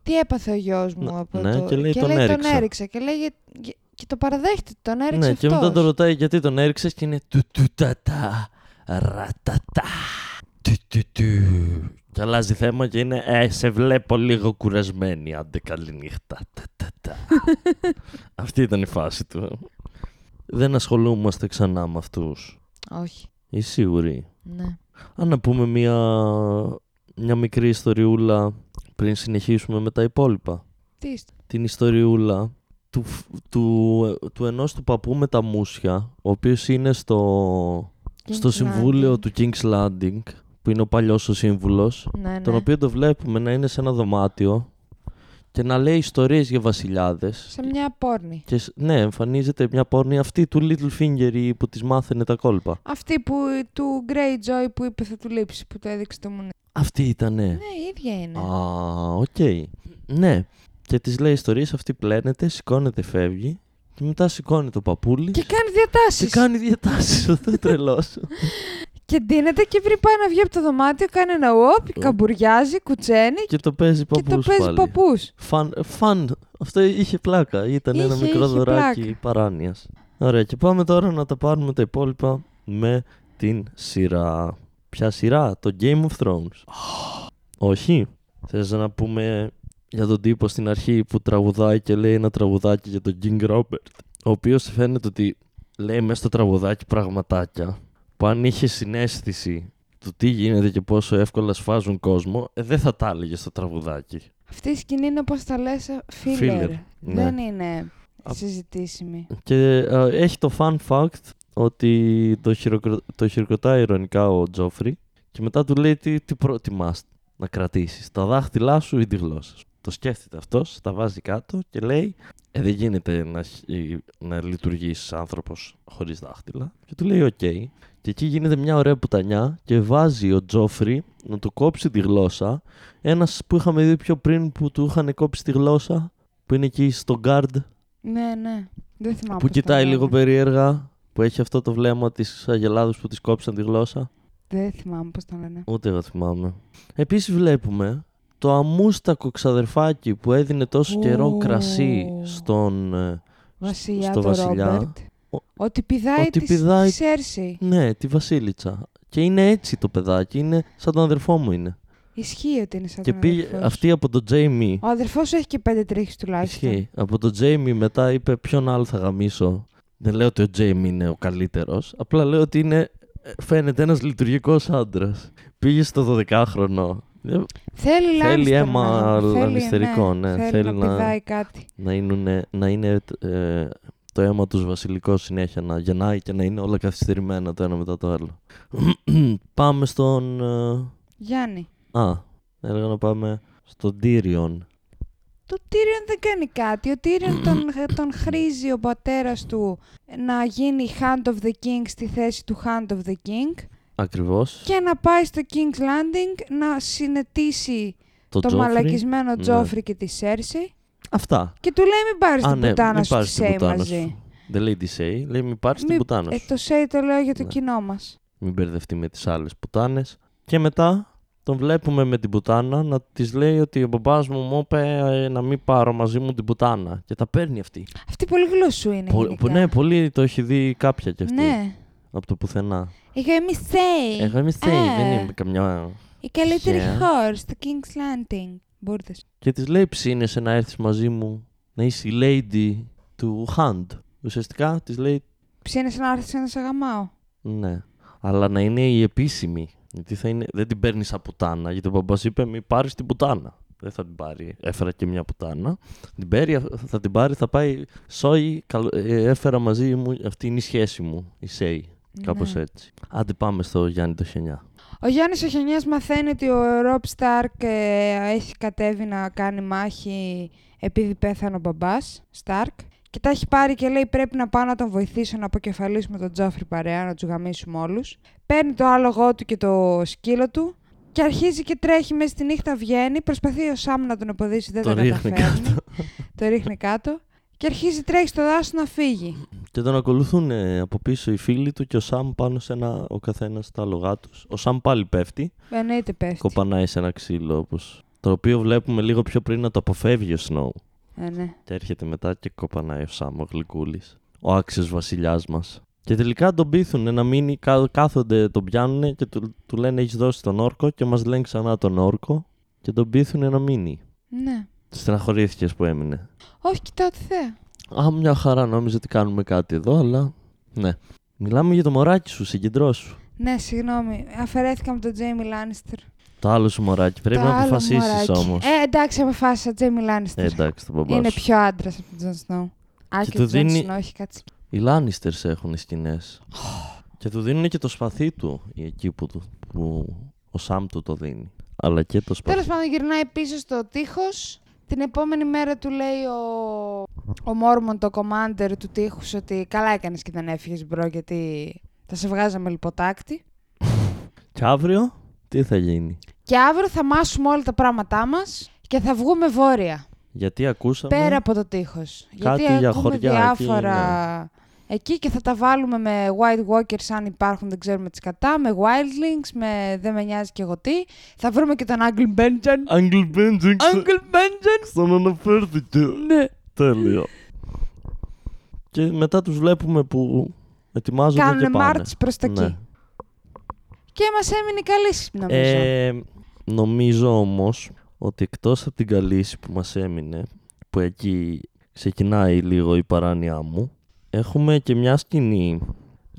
[SPEAKER 1] τι έπαθε ο γιος μου.
[SPEAKER 2] Ναι,
[SPEAKER 1] από
[SPEAKER 2] ναι,
[SPEAKER 1] το...
[SPEAKER 2] και λέει, «Τον έριξα».
[SPEAKER 1] έριξα. Και λέει «Για- για- και το παραδέχεται, τον έριξε
[SPEAKER 2] ναι,
[SPEAKER 1] αυτός.
[SPEAKER 2] και μετά το ρωτάει γιατί τον έριξες και είναι του του τα τα ρατατά του του του και αλλάζει θέμα και είναι ε, σε βλέπω λίγο κουρασμένη, άντε καλή νύχτα. Τα, τα, τα. *laughs* Αυτή ήταν η φάση του. Δεν ασχολούμαστε ξανά με αυτούς.
[SPEAKER 1] Όχι.
[SPEAKER 2] Είσαι σίγουρη;
[SPEAKER 1] Ναι.
[SPEAKER 2] Αν να πούμε μια, μια μικρή ιστοριούλα πριν συνεχίσουμε με τα υπόλοιπα.
[SPEAKER 1] Τι είστε.
[SPEAKER 2] Την ιστοριούλα του, φ- του, του ενός του παππού με τα μουσια, ο οποίος είναι στο, στο
[SPEAKER 1] King's
[SPEAKER 2] συμβούλιο
[SPEAKER 1] Landing.
[SPEAKER 2] του King's Landing, που είναι ο παλιός ο σύμβουλος,
[SPEAKER 1] Ναι, ναι.
[SPEAKER 2] τον οποίο το βλέπουμε να είναι σε ένα δωμάτιο και να λέει ιστορίες για βασιλιάδες.
[SPEAKER 1] Σε μια πόρνη.
[SPEAKER 2] Και, σ- ναι, εμφανίζεται μια πόρνη αυτή του Littlefinger η που της μάθαινε τα κόλπα.
[SPEAKER 1] Αυτή που, του Greyjoy που είπε θα του λείψει, που το έδειξε το μουνί.
[SPEAKER 2] Αυτή ήτανε.
[SPEAKER 1] Ναι, η ίδια είναι.
[SPEAKER 2] Α, οκ. Ναι. Και της λέει ιστορίες, αυτή πλένεται, σηκώνεται, φεύγει. Και μετά σηκώνει το παππούλι.
[SPEAKER 1] Και κάνει διατάσεις.
[SPEAKER 2] Και κάνει διατάσεις. Αυτό τρελός. *laughs*
[SPEAKER 1] Και ντύνεται και πριν πάει να βγει από το δωμάτιο, κάνει ένα ουόπ, καμπουριάζει, κουτσαίνει
[SPEAKER 2] και το παίζει
[SPEAKER 1] και
[SPEAKER 2] παππούς.
[SPEAKER 1] το παίζει παππούς.
[SPEAKER 2] Fun, fun. Αυτό είχε πλάκα. Ήταν ένα
[SPEAKER 1] Είχε,
[SPEAKER 2] μικρό
[SPEAKER 1] είχε
[SPEAKER 2] δωράκι
[SPEAKER 1] πλάκα.
[SPEAKER 2] παράνοιας. Ωραία, και πάμε τώρα να τα πάρουμε τα υπόλοιπα με την σειρά. Ποια σειρά, το Game of Thrones. *gasps* Όχι. Θες να πούμε για τον τύπο στην αρχή που τραγουδάει και λέει ένα τραγουδάκι για τον King Robert. Ο οποίος φαίνεται ότι λέει μέσα στο τραγουδάκι πραγματάκια που αν είχε συνέστηση του τι γίνεται και πόσο εύκολα σφάζουν κόσμο, ε, δεν θα τα έλεγε στο τραγουδάκι.
[SPEAKER 1] Αυτή η σκηνή είναι όπως τα λες,
[SPEAKER 2] Filler,
[SPEAKER 1] φίλερ.
[SPEAKER 2] ναι.
[SPEAKER 1] Δεν είναι
[SPEAKER 2] Α-
[SPEAKER 1] συζητήσιμη.
[SPEAKER 2] Και ε, έχει το fun fact ότι το, χειροκρο... το χειροκροτάει ειρωνικά ο Τζόφρι και μετά του λέει τι, τι προτιμάς να κρατήσεις, τα δάχτυλά σου ή τη γλώσσα σου. Το σκέφτεται αυτός, τα βάζει κάτω και λέει ε, δεν γίνεται να, χ- να λειτουργείς άνθρωπος χωρίς δάχτυλα. Και του λέει οκ. Και εκεί γίνεται μια ωραία πουτανιά και βάζει ο Τζόφρι να του κόψει τη γλώσσα. Ένας που είχαμε δει πιο πριν που του είχαν κόψει τη γλώσσα, που είναι εκεί στο guard
[SPEAKER 1] Ναι, ναι. Δεν θυμάμαι.
[SPEAKER 2] που
[SPEAKER 1] πώς το
[SPEAKER 2] κοιτάει
[SPEAKER 1] λένε.
[SPEAKER 2] λίγο περίεργα, που έχει αυτό το βλέμμα της Αγελάδος που της κόψαν τη γλώσσα.
[SPEAKER 1] Δεν θυμάμαι πώς το λένε.
[SPEAKER 2] Ούτε εγώ θυμάμαι. Επίσης βλέπουμε το αμούστακο ξαδερφάκι που έδινε τόσο καιρό
[SPEAKER 1] Ω.
[SPEAKER 2] κρασί στον. ε,
[SPEAKER 1] Βασιλιά,
[SPEAKER 2] στο
[SPEAKER 1] το
[SPEAKER 2] βασιλιά.
[SPEAKER 1] Ρόμπερτ.
[SPEAKER 2] Ο-
[SPEAKER 1] Ότι πηδάει
[SPEAKER 2] ότι
[SPEAKER 1] τη
[SPEAKER 2] πηδάει-
[SPEAKER 1] Σέρση.
[SPEAKER 2] Ναι, τη Βασίλισσα. Και είναι έτσι το παιδάκι, είναι σαν τον αδερφό μου είναι.
[SPEAKER 1] Ισχύει ότι είναι σαν
[SPEAKER 2] και
[SPEAKER 1] τον
[SPEAKER 2] πήγε
[SPEAKER 1] αδερφός σου.
[SPEAKER 2] αυτή από τον Τζέιμι.
[SPEAKER 1] Ο αδερφός σου έχει και πέντε τρίχες τουλάχιστον.
[SPEAKER 2] Ισχύει. Από τον Τζέιμι μετά είπε ποιον άλλο θα γαμίσω; Δεν λέω ότι ο Τζέιμι είναι ο καλύτερος. Απλά λέω ότι είναι, ε, φαίνεται ένας λειτουργικός άντρας. Πήγε στο 12χρονο. Ε,
[SPEAKER 1] Θέλει,
[SPEAKER 2] Θέλει
[SPEAKER 1] Lannister
[SPEAKER 2] αίμα
[SPEAKER 1] να- θέλει,
[SPEAKER 2] λανιστερικό, ναι.
[SPEAKER 1] Θέλει,
[SPEAKER 2] Θέλει
[SPEAKER 1] να
[SPEAKER 2] να-
[SPEAKER 1] πηδάει κάτι.
[SPEAKER 2] Να, είναι, να είναι ε, το αίμα τους βασιλικό συνέχεια να γεννάει και να είναι όλα καθυστερημένα το ένα μετά το άλλο. *clears throat* πάμε στον...
[SPEAKER 1] Γιάννη,
[SPEAKER 2] ε, α, έλεγα να πάμε στον Tyrion.
[SPEAKER 1] Το Tyrion δεν κάνει κάτι. Ο Tyrion τον, *clears throat* τον χρήζει ο πατέρας του να γίνει Hand of the King στη θέση του Hand of the King
[SPEAKER 2] Ακριβώς.
[SPEAKER 1] και να πάει στο King's Landing να συνετίσει
[SPEAKER 2] Το,
[SPEAKER 1] το,
[SPEAKER 2] Joffrey.
[SPEAKER 1] μαλακισμένο
[SPEAKER 2] ναι.
[SPEAKER 1] Τζόφρι και τη Σέρση
[SPEAKER 2] Αυτά.
[SPEAKER 1] και του λέει μην πάρεις
[SPEAKER 2] Α,
[SPEAKER 1] την
[SPEAKER 2] ναι,
[SPEAKER 1] πουτάνα
[SPEAKER 2] μην
[SPEAKER 1] σου
[SPEAKER 2] πάρεις
[SPEAKER 1] τη
[SPEAKER 2] την
[SPEAKER 1] Σέι
[SPEAKER 2] πουτάνα
[SPEAKER 1] μαζί.
[SPEAKER 2] σου. Δεν λέει τι say, λέει μην πάρεις την
[SPEAKER 1] Μη-
[SPEAKER 2] πουτάνα
[SPEAKER 1] Ε,
[SPEAKER 2] σου.
[SPEAKER 1] το Σέι το λέω για το
[SPEAKER 2] Ναι.
[SPEAKER 1] κοινό μας.
[SPEAKER 2] Μην μπερδευτεί με τις άλλες πουτάνες. Και μετά τον βλέπουμε με την πουτάνα να της λέει ότι ο μπαμπάς μου μου είπε ε, να μην πάρω μαζί μου την πουτάνα. Και τα παίρνει αυτή.
[SPEAKER 1] Αυτή πολύ γλώσσου είναι
[SPEAKER 2] Πο-
[SPEAKER 1] γενικά.
[SPEAKER 2] ναι, πολύ το έχει δει κάποια κι αυτή.
[SPEAKER 1] Ναι.
[SPEAKER 2] Από το πουθενά.
[SPEAKER 1] Εγώ είμαι Σέι.
[SPEAKER 2] Εγώ είμαι Say,
[SPEAKER 1] Ε.
[SPEAKER 2] δεν είμαι καμιά...
[SPEAKER 1] Η καλύτερη
[SPEAKER 2] Yeah.
[SPEAKER 1] χώρα στο King's Landing. Μπούρδες.
[SPEAKER 2] Και της λέει ψήνεσαι να έρθεις μαζί μου να είσαι η lady του Hunt. Ουσιαστικά της λέει
[SPEAKER 1] Ψήνεσαι να έρθεις να σε γαμάω.
[SPEAKER 2] ναι. Αλλά να είναι η επίσημη. Γιατί θα είναι, δεν την παίρνεις σαν πουτάνα. Γιατί ο μπαμπάς είπε μην πάρεις την πουτάνα. Δεν θα την πάρει. Έφερα και μια πουτάνα. Την παίρνει, θα την πάρει, θα πάει. Σόι, καλ- ε, έφερα μαζί μου. Αυτή είναι η σχέση μου. Η Σέι. Κάπως
[SPEAKER 1] Ναι.
[SPEAKER 2] έτσι. Άντε πάμε στο Γιάννη το Χενιά.
[SPEAKER 1] Ο Γιάννης ο Χενιάς μαθαίνει ότι ο Ροπ Σταρκ ε, έχει κατέβει να κάνει μάχη επειδή πέθανε ο μπαμπάς Σταρκ και τα έχει πάρει και λέει πρέπει να πάω να τον βοηθήσω να αποκεφαλίσουμε τον Τζόφρι παρέα, να τους γαμίσουμε όλους. Παίρνει το άλογό του και το σκύλο του και αρχίζει και τρέχει μέσα στη νύχτα, βγαίνει, προσπαθεί ο Σάμ να τον εμποδίσει, δεν
[SPEAKER 2] Το
[SPEAKER 1] τα
[SPEAKER 2] ρίχνει
[SPEAKER 1] καταφέρνει.
[SPEAKER 2] κάτω.
[SPEAKER 1] το ρίχνει κάτω και αρχίζει τρέχει στο δάσος να φύγει.
[SPEAKER 2] Και τον ακολουθούν ε, από πίσω οι φίλοι του και ο Σαμ πάνω σε ένα, ο καθένας στα άλογά τους. Ο Σαμ πάλι πέφτει,
[SPEAKER 1] Εννοείται πέφτει.
[SPEAKER 2] κοπανάει σε ένα ξύλο όπως, το οποίο βλέπουμε λίγο πιο πριν να το αποφεύγει ο Σνόου.
[SPEAKER 1] Ε, ναι.
[SPEAKER 2] Και έρχεται μετά και κοπανάει ο Σαμ, ο γλυκούλης, ο άξιος βασιλιάς μας. Και τελικά τον πείθουν να μείνει, κα- κάθονται, τον πιάνουν και του, του λένε έχεις δώσει τον όρκο και μας λένε ξανά τον όρκο και τον πείθουν να μείνει.
[SPEAKER 1] ναι.
[SPEAKER 2] Στεναχωρήθηκες που έμεινε.
[SPEAKER 1] Όχι, κοιτάω τη θέα.
[SPEAKER 2] Α, μια χαρά νόμιζα ότι κάνουμε κάτι εδώ, αλλά ναι. Μιλάμε για το μωράκι σου, συγκεντρώσου.
[SPEAKER 1] Ναι, συγγνώμη. Αφαιρέθηκα με τον Τζέιμι Λάνιστερ.
[SPEAKER 2] Το άλλο σου μωράκι. Πρέπει
[SPEAKER 1] Το
[SPEAKER 2] να
[SPEAKER 1] άλλο
[SPEAKER 2] αποφασίσεις
[SPEAKER 1] μωράκι.
[SPEAKER 2] όμως.
[SPEAKER 1] Ε, εντάξει, αποφάσισα. Τζέιμι Λάνιστερ.
[SPEAKER 2] Ε, εντάξει, τον μπαμπάς
[SPEAKER 1] Είναι
[SPEAKER 2] σου.
[SPEAKER 1] πιο άντρας από τον Τζον Σνόου. Α, και,
[SPEAKER 2] του
[SPEAKER 1] ο Τζον
[SPEAKER 2] δίνει-
[SPEAKER 1] Σνόου έχει κάτι.
[SPEAKER 2] Οι Λάνιστερς έχουν σκηνές. και του δίνουν και το σπαθί του εκεί που, του, που ο Σαμ του το δίνει. Αλλά και το σπαθί.
[SPEAKER 1] Τέλος πάντων, γυρνάει πίσω στο τείχος. Την επόμενη μέρα του λέει ο, ο Μόρμον, το commander του τείχους, ότι καλά έκανες και δεν έφυγες, bro, γιατί θα σε βγάζαμε λιποτάκτη.
[SPEAKER 2] Και αύριο τι θα γίνει;
[SPEAKER 1] Και αύριο θα μάσουμε όλα τα πράγματά μας και θα βγούμε βόρεια.
[SPEAKER 2] Γιατί ακούσαμε.
[SPEAKER 1] Πέρα από το τείχος.
[SPEAKER 2] Κάτι
[SPEAKER 1] Γιατί
[SPEAKER 2] για
[SPEAKER 1] ακούμε
[SPEAKER 2] χωριά εκεί,
[SPEAKER 1] διάφορα εκεί και θα τα βάλουμε με White Walkers αν υπάρχουν, δεν ξέρουμε τις κατά, με Wildlings, με δεν με νοιάζει και εγώ τι. Θα βρούμε και τον Uncle Benjamin.
[SPEAKER 2] Άγγλ Μπέντζινγκ.
[SPEAKER 1] Uncle Benjamin!
[SPEAKER 2] Στον αναφέρθηκε.
[SPEAKER 1] Ναι.
[SPEAKER 2] Τέλειο. Και μετά τους βλέπουμε που ετοιμάζονται και
[SPEAKER 1] Κάνουν
[SPEAKER 2] πάνε.
[SPEAKER 1] μάρτς προς τα
[SPEAKER 2] Ναι.
[SPEAKER 1] εκεί. Και μας έμεινε καλή νομίζω.
[SPEAKER 2] Ε, νομίζω όμως ότι εκτός από την καλύση που μας έμεινε, που εκεί ξεκινάει λίγο η παράνοιά μου, έχουμε και μια σκηνή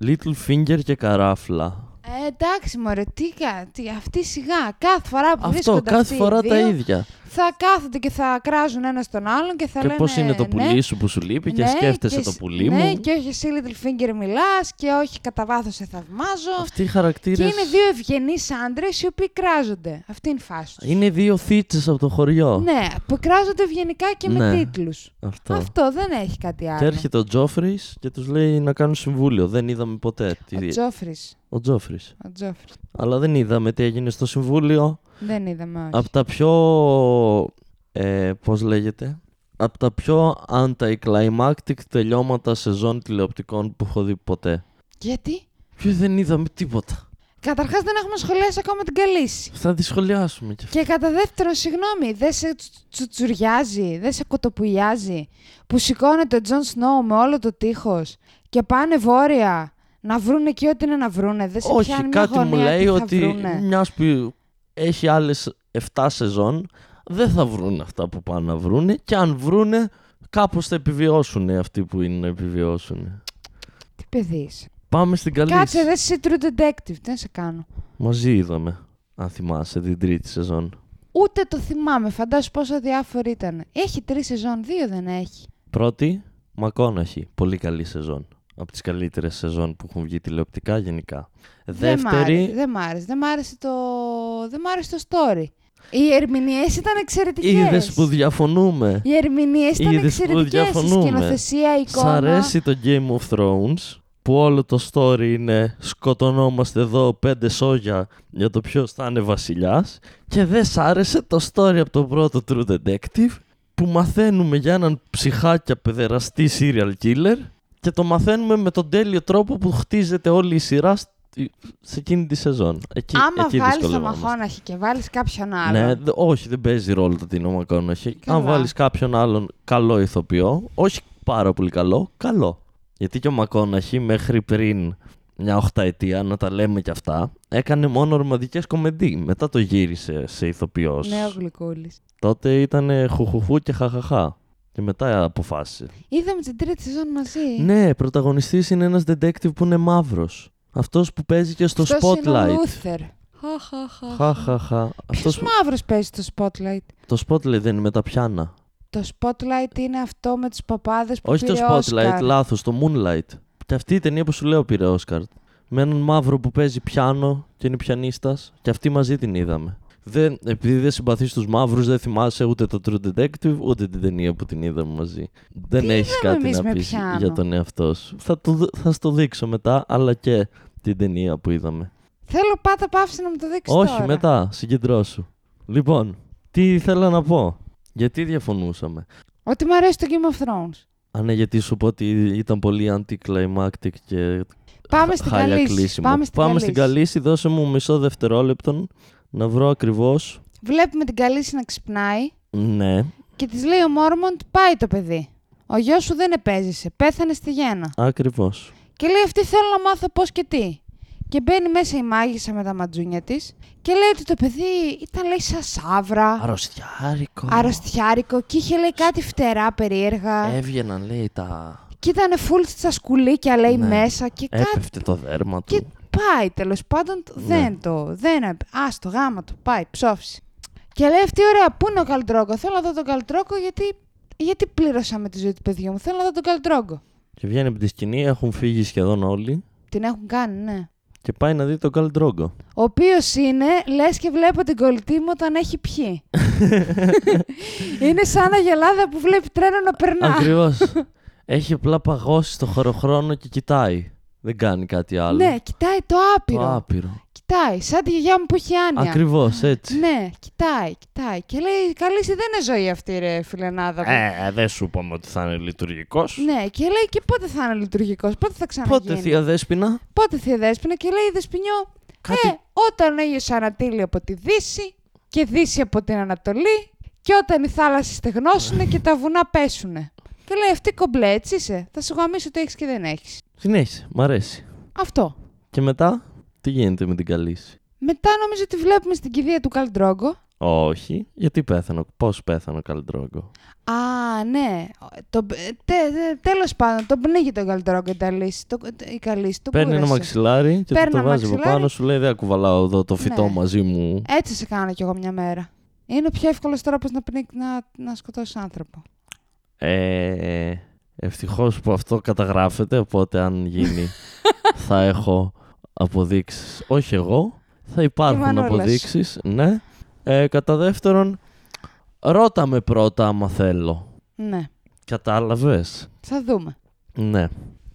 [SPEAKER 2] Little Finger και καράφλα.
[SPEAKER 1] Ε, εντάξει μωρέ, τι, κα- τι, αυτή σιγά, κάθε φορά που
[SPEAKER 2] Αυτό,
[SPEAKER 1] βρίσκονται
[SPEAKER 2] κάθε
[SPEAKER 1] αυτοί οι
[SPEAKER 2] φορά τα
[SPEAKER 1] δύο,
[SPEAKER 2] ίδια.
[SPEAKER 1] Θα κάθονται και θα κράζουν ένα τον άλλον και θα
[SPEAKER 2] και
[SPEAKER 1] λένε
[SPEAKER 2] πώς είναι το
[SPEAKER 1] ναι,
[SPEAKER 2] πουλί σου που σου λείπει και
[SPEAKER 1] Ναι,
[SPEAKER 2] σκέφτεσαι
[SPEAKER 1] και
[SPEAKER 2] το
[SPEAKER 1] σ-
[SPEAKER 2] πουλί
[SPEAKER 1] ναι,
[SPEAKER 2] μου.
[SPEAKER 1] και όχι εσύ Little Finger μιλάς και όχι κατά βάθος σε θαυμάζω.
[SPEAKER 2] Αυτοί οι
[SPEAKER 1] Και
[SPEAKER 2] χαρακτήρες
[SPEAKER 1] είναι δύο ευγενείς άντρες οι οποίοι κράζονται. Αυτή είναι η φάση τους.
[SPEAKER 2] είναι δύο θίτσες από το χωριό.
[SPEAKER 1] Ναι, που κράζονται ευγενικά και με
[SPEAKER 2] Ναι.
[SPEAKER 1] τίτλους.
[SPEAKER 2] Αυτό.
[SPEAKER 1] Αυτό δεν έχει κάτι άλλο.
[SPEAKER 2] Και έρχεται ο Τζόφρις και τους λέει να κάνουν συμβούλιο. Δεν είδαμε ποτέ. τι-
[SPEAKER 1] Ο Τζόφρις.
[SPEAKER 2] Ο Τζόφρις.
[SPEAKER 1] Ο Τζόφρις.
[SPEAKER 2] Αλλά δεν είδαμε τι έγινε στο συμβούλιο.
[SPEAKER 1] Δεν είδαμε όχι.
[SPEAKER 2] Από τα πιο. Ε, πώς λέγεται. Από τα πιο anticlimactic τελειώματα σεζόν τηλεοπτικών που έχω δει ποτέ.
[SPEAKER 1] Γιατί;
[SPEAKER 2] Και δεν είδαμε τίποτα.
[SPEAKER 1] Καταρχάς δεν έχουμε σχολιάσει ακόμα την Καλίσι.
[SPEAKER 2] Θα τη σχολιάσουμε κι αυτό.
[SPEAKER 1] Και κατά δεύτερον, συγγνώμη, δεν σε τσου- τσουτσουριάζει, δεν σε κοτοπουλιάζει που σηκώνεται ο Τζον Σνόου με όλο το τείχος και πάνε βόρεια να βρούνε εκεί ό,τι είναι να βρούνε. Δεν σε
[SPEAKER 2] Όχι,
[SPEAKER 1] πιάνει μια
[SPEAKER 2] κάτι μου
[SPEAKER 1] γωνία
[SPEAKER 2] λέει
[SPEAKER 1] τι θα
[SPEAKER 2] ότι
[SPEAKER 1] βρούνε.
[SPEAKER 2] μιας που έχει άλλες 7 σεζόν, δεν θα βρουν αυτά που πάνε να βρούνε και αν βρούνε, κάπως θα επιβιώσουν αυτοί που είναι να επιβιώσουν.
[SPEAKER 1] Τι παιδί είσαι.
[SPEAKER 2] Πάμε στην καλή.
[SPEAKER 1] Κάτσε, δεν είσαι true detective, τι να σε κάνω.
[SPEAKER 2] Μαζί είδαμε, αν θυμάσαι, την τρίτη σεζόν.
[SPEAKER 1] Ούτε το θυμάμαι, φαντάσου πόσο διάφορο ήταν. Έχει τρεις σεζόν, δύο δεν έχει.
[SPEAKER 2] Πρώτη, Μακόναχη. Πολύ καλή σεζόν. Από τις καλύτερες σεζόν που έχουν βγει τηλεοπτικά γενικά.
[SPEAKER 1] Δεν μ' άρεσε,
[SPEAKER 2] Δεύτερη,
[SPEAKER 1] δεν μ' άρεσε. Δεν μ' άρεσε το, δεν μ' άρεσε το story. Οι ερμηνείες ήταν εξαιρετικές.
[SPEAKER 2] Είδες που διαφωνούμε.
[SPEAKER 1] Οι ερμηνείες ήταν
[SPEAKER 2] Είδες που
[SPEAKER 1] εξαιρετικές. Η
[SPEAKER 2] διαφωνούμε.
[SPEAKER 1] σκηνοθεσία, η
[SPEAKER 2] Σ'
[SPEAKER 1] εικόνα.
[SPEAKER 2] αρέσει το Game of Thrones που όλο το story είναι σκοτωνόμαστε εδώ πέντε σόγια για το ποιος θα είναι βασιλιάς και δεν σ' άρεσε το story από το πρώτο True Detective που μαθαίνουμε για έναν ψυχάκια παιδεραστή serial killer και το μαθαίνουμε με τον τέλειο τρόπο που χτίζεται όλη η σειρά στη- σε εκείνη τη σεζόν. Εκεί,
[SPEAKER 1] Άμα
[SPEAKER 2] εκεί
[SPEAKER 1] βάλεις το
[SPEAKER 2] δυσκολευόμαστε.
[SPEAKER 1] μαχώναχη και βάλεις κάποιον άλλο.
[SPEAKER 2] Ναι, δε- όχι, δεν παίζει ρόλο το Τίνο Μακόναχη.
[SPEAKER 1] Καλά.
[SPEAKER 2] Αν βάλεις κάποιον άλλον καλό ηθοποιό, όχι πάρα πολύ καλό, καλό. Γιατί και ο Μακόναχη μέχρι πριν μια οχταετία, να τα λέμε κι αυτά, έκανε μόνο ρομαντικές κομμεντί. Μετά το γύρισε σε ηθοποιός.
[SPEAKER 1] Νέο γλυκούλης.
[SPEAKER 2] Τότε ήταν χουχουχού και χαχαχά. Και μετά αποφάσισε.
[SPEAKER 1] Είδαμε την τρίτη σεζόν μαζί.
[SPEAKER 2] Ναι, πρωταγωνιστής είναι ένας detective που είναι μαύρος. Αυτός που παίζει και στο
[SPEAKER 1] Αυτός είναι ο
[SPEAKER 2] Spotlight.
[SPEAKER 1] Λούθερ. Χαχαχα.
[SPEAKER 2] Χαχαχα. Αυτός
[SPEAKER 1] Ποιος
[SPEAKER 2] που...
[SPEAKER 1] μαύρος παίζει στο Spotlight;
[SPEAKER 2] Το Spotlight δεν είναι με τα πιάνα.
[SPEAKER 1] Το Spotlight είναι αυτό με τους παπάδες που
[SPEAKER 2] Όχι το
[SPEAKER 1] πήρε
[SPEAKER 2] Spotlight,
[SPEAKER 1] Oscar.
[SPEAKER 2] λάθος, το Moonlight. Και αυτή η ταινία που σου λέω πήρε Όσκαρ. Με έναν μαύρο που παίζει πιάνο και είναι πιανίστας. Και αυτή μαζί την είδαμε. Δεν, επειδή δεν συμπαθείς τους μαύρους, δεν θυμάσαι ούτε το True Detective, ούτε την ταινία που την είδαμε μαζί. Δεν
[SPEAKER 1] Τι
[SPEAKER 2] έχεις
[SPEAKER 1] είδαμε
[SPEAKER 2] κάτι
[SPEAKER 1] εμείς
[SPEAKER 2] να
[SPEAKER 1] με
[SPEAKER 2] πεις
[SPEAKER 1] πιάνο;
[SPEAKER 2] για τον εαυτό σου. Θα, το, δ- θα στο δείξω μετά, αλλά και την ταινία που είδαμε.
[SPEAKER 1] Θέλω πάτα παύση να μου το δείξεις
[SPEAKER 2] Όχι,
[SPEAKER 1] τώρα.
[SPEAKER 2] μετά, συγκεντρώσου. Λοιπόν, τι ήθελα να πω; Γιατί διαφωνούσαμε;
[SPEAKER 1] Ότι μου αρέσει το Game of Thrones.
[SPEAKER 2] Α, ναι, γιατί σου πω ότι ήταν πολύ anticlimactic και
[SPEAKER 1] Πάμε στην
[SPEAKER 2] χάλια
[SPEAKER 1] καλύση.
[SPEAKER 2] κλείσιμο.
[SPEAKER 1] Πάμε στην
[SPEAKER 2] Πάμε στην
[SPEAKER 1] καλύση.
[SPEAKER 2] καλύση, δώσε μου μισό δευτερόλεπτο να βρω ακριβώς.
[SPEAKER 1] Βλέπουμε την καλύση να ξυπνάει
[SPEAKER 2] Ναι,
[SPEAKER 1] και της λέει ο Μόρμοντ πάει το παιδί. Ο γιος σου δεν επέζησε. Πέθανε στη γέννα.
[SPEAKER 2] ακριβώς.
[SPEAKER 1] Και λέει αυτή θέλω να μάθω πώς και τι. Και μπαίνει μέσα η μάγισσα με τα ματζούνια της και λέει ότι το παιδί ήταν λέει σαν σαύρα,
[SPEAKER 2] Αρρωστιάρικο.
[SPEAKER 1] αρρωστιάρικο και είχε λέει κάτι φτερά περίεργα.
[SPEAKER 2] Έβγαιναν, λέει, τα...
[SPEAKER 1] Και ήταν full στα σκουλίκια λέει
[SPEAKER 2] Ναι.
[SPEAKER 1] μέσα και κάτι.
[SPEAKER 2] Έπεφτε το δέρμα του.
[SPEAKER 1] Και πάει τέλος πάντων.
[SPEAKER 2] Ναι.
[SPEAKER 1] Δεν το. Δεν. Α το γάμα του. Πάει, ψόφισε. Και λέει αυτή ωραία, πού είναι ο Καλτρόγκο; Θέλω να δω τον Καλτρόγκο γιατί. Γιατί πλήρωσα με τη ζωή του παιδιού μου. Θέλω να δω τον Καλτρόγκο.
[SPEAKER 2] Και βγαίνει από τη σκηνή, έχουν φύγει σχεδόν όλοι
[SPEAKER 1] Την έχουν κάνει, ναι.
[SPEAKER 2] και πάει να δει τον Καλντρόγκο.
[SPEAKER 1] Ο οποίος είναι, λες και βλέπω την κολλητή μου όταν έχει πιει. *laughs* είναι σαν αγελάδα που βλέπει τρένο να περνά.
[SPEAKER 2] Ακριβώς. *laughs* Έχει απλά παγώσει στο χωροχρόνο και κοιτάει. Δεν κάνει κάτι άλλο.
[SPEAKER 1] Ναι, κοιτάει το άπειρο.
[SPEAKER 2] Το άπειρο.
[SPEAKER 1] Κοιτάει, σαν τη γιαγιά μου που έχει άνοια.
[SPEAKER 2] Ακριβώς, έτσι.
[SPEAKER 1] Ναι, κοιτάει, κοιτάει. Και λέει, καλή εσύ δεν είναι ζωή αυτή ρε φιλενάδα μου.
[SPEAKER 2] Ε, δεν σου είπαμε ότι θα είναι λειτουργικός.
[SPEAKER 1] Ναι, και λέει και πότε θα είναι λειτουργικός, πότε θα ξαναγίνει.
[SPEAKER 2] Πότε, θεία Δέσποινα;
[SPEAKER 1] Πότε θεία Δέσποινα και λέει η Δεσποινιό,
[SPEAKER 2] Κάτι-
[SPEAKER 1] ε, όταν έγιωσε Ανατήλη από τη Δύση και Δύση από την Ανατολή και όταν οι θάλασσες στεγνώσουν και τα βουνά πέσουνε. Και λέει αυτή κομπλέ, έτσι είσαι. Θα σου γαμίσω ότι έχεις και δεν έχεις.
[SPEAKER 2] Συνέχισε, μ' αρέσει.
[SPEAKER 1] Αυτό.
[SPEAKER 2] Και μετά, τι γίνεται με την καλύση.
[SPEAKER 1] Μετά νομίζω ότι βλέπουμε στην κηδεία του Καλντρόγκο.
[SPEAKER 2] Όχι, γιατί πέθανε, πώς πέθανε ο Καλντρόγκο.
[SPEAKER 1] Α, ναι. Το, τε, τε, τέλος πάντων, τον πνίγει τον Καλντρόγκο η Καλύση. Το, η Καλύση, τον
[SPEAKER 2] Παίρνει ένα
[SPEAKER 1] κούρασε.
[SPEAKER 2] μαξιλάρι και
[SPEAKER 1] Παίρνει
[SPEAKER 2] του το
[SPEAKER 1] ένα
[SPEAKER 2] βάζει από
[SPEAKER 1] μαξιλάρι.
[SPEAKER 2] πάνω, σου λέει δεν κουβαλάω εδώ το φυτό
[SPEAKER 1] Ναι.
[SPEAKER 2] μαζί μου.
[SPEAKER 1] Έτσι σε κάνω κι εγώ μια μέρα. Είναι ο πιο εύκολος τρόπος να, πνί... να, να σκοτώσεις άνθρωπο.
[SPEAKER 2] Ε, ευτυχώς που αυτό καταγράφεται, οπότε αν γίνει *laughs* θα έχω αποδείξεις. Όχι εγώ, θα
[SPEAKER 1] Η
[SPEAKER 2] υπάρχουν
[SPEAKER 1] Μανούλα σου.
[SPEAKER 2] αποδείξεις, ναι. Ε, κατά δεύτερον, ρώτα με πρώτα άμα θέλω.
[SPEAKER 1] Ναι.
[SPEAKER 2] Κατάλαβες;
[SPEAKER 1] Θα δούμε.
[SPEAKER 2] Ναι.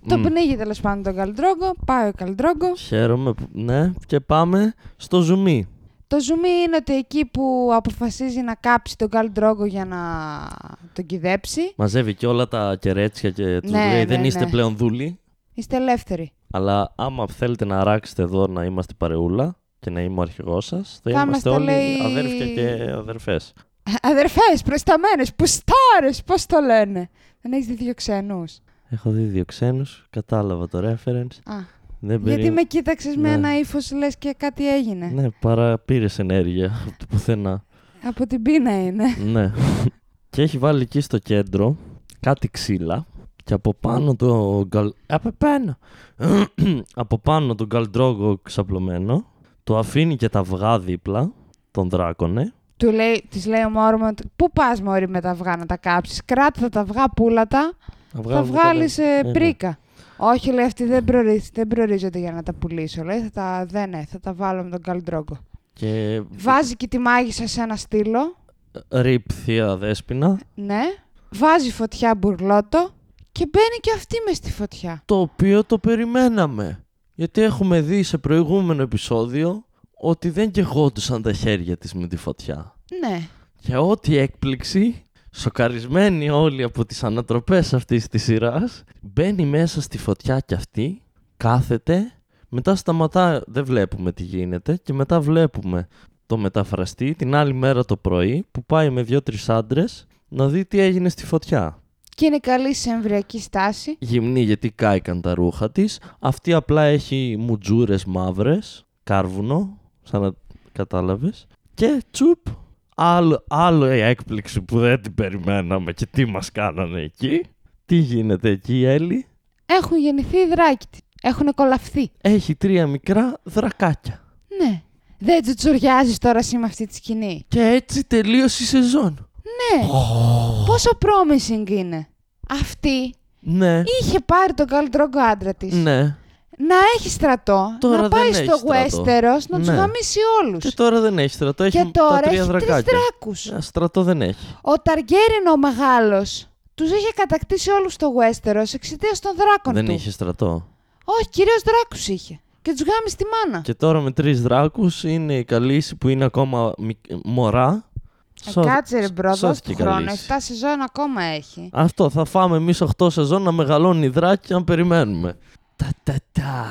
[SPEAKER 1] Το
[SPEAKER 2] Μμ.
[SPEAKER 1] πνίγει τέλος πάντων τον Καλντρόγκο. Πάει ο Καλντρόγκος.
[SPEAKER 2] Χαίρομαι, που- ναι. Και πάμε στο ζουμί.
[SPEAKER 1] Το ζουμί είναι ότι εκεί που αποφασίζει να κάψει τον Καλντρόγκο για να τον κυδέψει,
[SPEAKER 2] Μαζεύει και όλα τα κερέτσια και τους
[SPEAKER 1] Ναι,
[SPEAKER 2] λέει
[SPEAKER 1] ναι,
[SPEAKER 2] δεν είστε
[SPEAKER 1] ναι.
[SPEAKER 2] πλέον δούλοι.
[SPEAKER 1] είστε ελεύθεροι.
[SPEAKER 2] Αλλά άμα θέλετε να αράξετε εδώ να είμαστε παρεούλα και να είμαι ο αρχηγός σας, θα,
[SPEAKER 1] Θα
[SPEAKER 2] είμαστε
[SPEAKER 1] είμαστε,
[SPEAKER 2] όλοι
[SPEAKER 1] λέει-
[SPEAKER 2] αδέρφια και αδερφές. *laughs*
[SPEAKER 1] Αδερφές, προσταμένε, πουστάρες, πώς το λένε. Δεν έχεις δει δύο ξένους.
[SPEAKER 2] Έχω δει δύο ξένους, κατάλαβα το reference.
[SPEAKER 1] Α,
[SPEAKER 2] Δεν
[SPEAKER 1] γιατί
[SPEAKER 2] περί-
[SPEAKER 1] με κοίταξες με
[SPEAKER 2] Ναι.
[SPEAKER 1] ένα ύφος, λες και κάτι έγινε.
[SPEAKER 2] Ναι, παρά πήρες ενέργεια από το πουθενά.
[SPEAKER 1] Από την πείνα είναι.
[SPEAKER 2] ναι. και έχει βάλει εκεί στο κέντρο κάτι ξύλα και από πάνω το γκαλ... Από πάνω. *clears throat* από πάνω τον γκαλντρόγκο ξαπλωμένο. Το αφήνει και τα αυγά δίπλα, τον δράκονε.
[SPEAKER 1] Του λέει, της λέει ο Μόρμοντ, πού πας μωρή με τα αυγά να τα κάψεις, κράτα τα αυγά, πούλα τα,
[SPEAKER 2] Αυγά
[SPEAKER 1] θα
[SPEAKER 2] μου
[SPEAKER 1] βγάλεις
[SPEAKER 2] καλά.
[SPEAKER 1] ε,
[SPEAKER 2] Ε, ναι.
[SPEAKER 1] πρίκα. Όχι, λέει, αυτοί δεν, προορίζ- δεν προορίζονται για να τα πουλήσω, λέει, θα τα, δεν, ναι, θα τα βάλω με τον Καλντρόγκο.
[SPEAKER 2] Και
[SPEAKER 1] Βάζει και τη μάγισσα σε ένα στήλο.
[SPEAKER 2] ρίπ θεία δέσποινα.
[SPEAKER 1] Ναι. Βάζει φωτιά μπουρλότο και μπαίνει και αυτή μες στη φωτιά.
[SPEAKER 2] Το οποίο το περιμέναμε. Γιατί έχουμε δει σε προηγούμενο επεισόδιο ότι δεν κεγόντουσαν τα χέρια της με τη φωτιά.
[SPEAKER 1] Ναι.
[SPEAKER 2] Και ό,τι έκπληξη, σοκαρισμένοι όλοι από τις ανατροπές αυτής της σειράς, μπαίνει μέσα στη φωτιά κι αυτή, κάθεται, μετά σταματά, δεν βλέπουμε τι γίνεται και μετά βλέπουμε το μεταφραστή την άλλη μέρα το πρωί που πάει με δύο-τρεις άντρες να δει τι έγινε στη φωτιά.
[SPEAKER 1] Και είναι καλή σε εμβριακή στάση.
[SPEAKER 2] Γυμνή γιατί κάηκαν τα ρούχα της, αυτή απλά έχει μουτζούρες μαύρες, κάρβουνο, σαν να κατάλαβες, και τσουπ, άλλο, άλλο η έκπληξη που δεν την περιμέναμε και τι μας κάνανε εκεί. Τι γίνεται εκεί, Έλλη;
[SPEAKER 1] Έχουν γεννηθεί οι δράκοι της. Έχουν κολαφθεί.
[SPEAKER 2] Έχει τρία μικρά δρακάκια.
[SPEAKER 1] Ναι. Δεν τσουτσουριάζεις τώρα εσύ με αυτή τη σκηνή.
[SPEAKER 2] Και έτσι τελείωσε η σεζόν.
[SPEAKER 1] Ναι. Πόσο promising είναι. Αυτή
[SPEAKER 2] Ναι,
[SPEAKER 1] είχε πάρει τον καλύτερο άντρα της.
[SPEAKER 2] ναι.
[SPEAKER 1] Να έχει στρατό,
[SPEAKER 2] Τώρα
[SPEAKER 1] να
[SPEAKER 2] δεν
[SPEAKER 1] πάει
[SPEAKER 2] έχει
[SPEAKER 1] στο
[SPEAKER 2] στρατό.
[SPEAKER 1] Westeros, να τους
[SPEAKER 2] Ναι.
[SPEAKER 1] γαμήσει όλους.
[SPEAKER 2] Και τώρα δεν έχει στρατό, έχει
[SPEAKER 1] Και τώρα
[SPEAKER 2] τα τρία
[SPEAKER 1] έχει τρεις
[SPEAKER 2] δρακάκια.
[SPEAKER 1] δράκους.
[SPEAKER 2] Ε, Στρατό δεν έχει.
[SPEAKER 1] Ο Ταργκάριεν ο μεγάλος τους είχε κατακτήσει όλους στο Westeros εξαιτίας των δράκων
[SPEAKER 2] Δεν
[SPEAKER 1] του.
[SPEAKER 2] είχε στρατό.
[SPEAKER 1] Όχι, κυρίως δράκους είχε. Και τους γάμισε τη μάνα.
[SPEAKER 2] Και τώρα με τρεις δράκους είναι η Καλίσι που είναι ακόμα μικ- μωρά.
[SPEAKER 1] Ε,
[SPEAKER 2] Σώ-
[SPEAKER 1] κάτσε ρε bro, δώσ'
[SPEAKER 2] σώθηκε
[SPEAKER 1] του
[SPEAKER 2] η
[SPEAKER 1] χρόνο.
[SPEAKER 2] Καλίσι.
[SPEAKER 1] 7 σεζόν ακόμα έχει.
[SPEAKER 2] Αυτό θα φάμε εμείς 8 σεζόν να μεγαλώνει η δράκη αν περιμένουμε. Τα τα τα.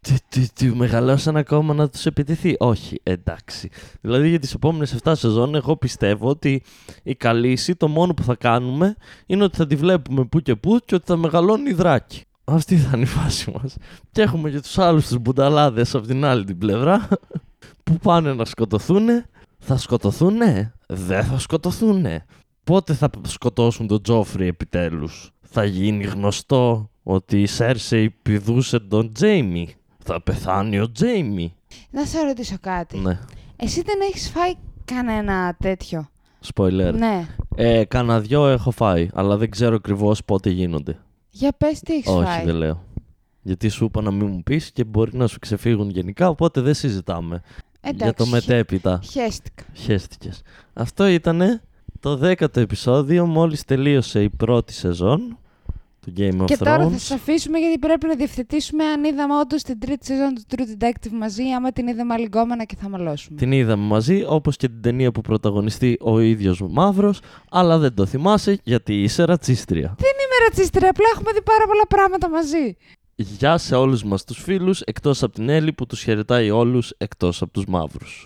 [SPEAKER 2] Του, του, του, μεγαλώσαν ακόμα να τους επιτεθεί; Όχι, εντάξει. Δηλαδή για τις επόμενες 7 σεζόν εγώ πιστεύω ότι η καλύση το μόνο που θα κάνουμε είναι ότι θα τη βλέπουμε που και που και ότι θα μεγαλώνει η δράκη. Αυτή θα είναι η φάση μας. Και έχουμε και τους άλλους τους μπουνταλάδες από την άλλη την πλευρά που πάνε να σκοτωθούνε. Θα σκοτωθούνε; Δεν θα σκοτωθούνε. Πότε θα σκοτώσουν τον Τζόφρι επιτέλους; Θα γίνει γνωστό; Ότι η Σέρσεϊ πηδούσε τον Τζέιμι. Θα πεθάνει ο Τζέιμι.
[SPEAKER 1] Να σε ρωτήσω κάτι.
[SPEAKER 2] Ναι.
[SPEAKER 1] Εσύ δεν έχεις φάει κανένα τέτοιο;
[SPEAKER 2] Spoiler.
[SPEAKER 1] Ναι.
[SPEAKER 2] Ε, κάνα δυο έχω φάει, αλλά δεν ξέρω ακριβώς πότε γίνονται.
[SPEAKER 1] Για πες τι έχεις
[SPEAKER 2] Όχι,
[SPEAKER 1] φάει.
[SPEAKER 2] δεν λέω. Γιατί σου είπα να μην μου πεις και μπορεί να σου ξεφύγουν γενικά, οπότε δεν συζητάμε.
[SPEAKER 1] Εντάξει,
[SPEAKER 2] Για το
[SPEAKER 1] χε-
[SPEAKER 2] μετέπειτα.
[SPEAKER 1] Χαίστηκα.
[SPEAKER 2] Χαίστηκες. Αυτό ήταν το δέκατο επεισόδιο, μόλις τελείωσε η πρώτη σεζόν του Game of
[SPEAKER 1] Και
[SPEAKER 2] Thrones.
[SPEAKER 1] τώρα θα σας αφήσουμε γιατί πρέπει να διευθετήσουμε αν είδαμε όντως την τρίτη σεζόν του True Detective μαζί ή άμα την είδαμε αλληγόμενα και θα μαλώσουμε.
[SPEAKER 2] Την είδαμε μαζί, όπως και την ταινία που πρωταγωνιστεί ο ίδιος Μαύρος, αλλά δεν το θυμάσαι γιατί είσαι ρατσίστρια.
[SPEAKER 1] Δεν είμαι ρατσίστρια, απλά έχουμε δει πάρα πολλά πράγματα μαζί.
[SPEAKER 2] Γεια σε όλους μας τους φίλους, εκτός από την Έλλη που τους χαιρετάει όλους εκτός από τους Μαύρους.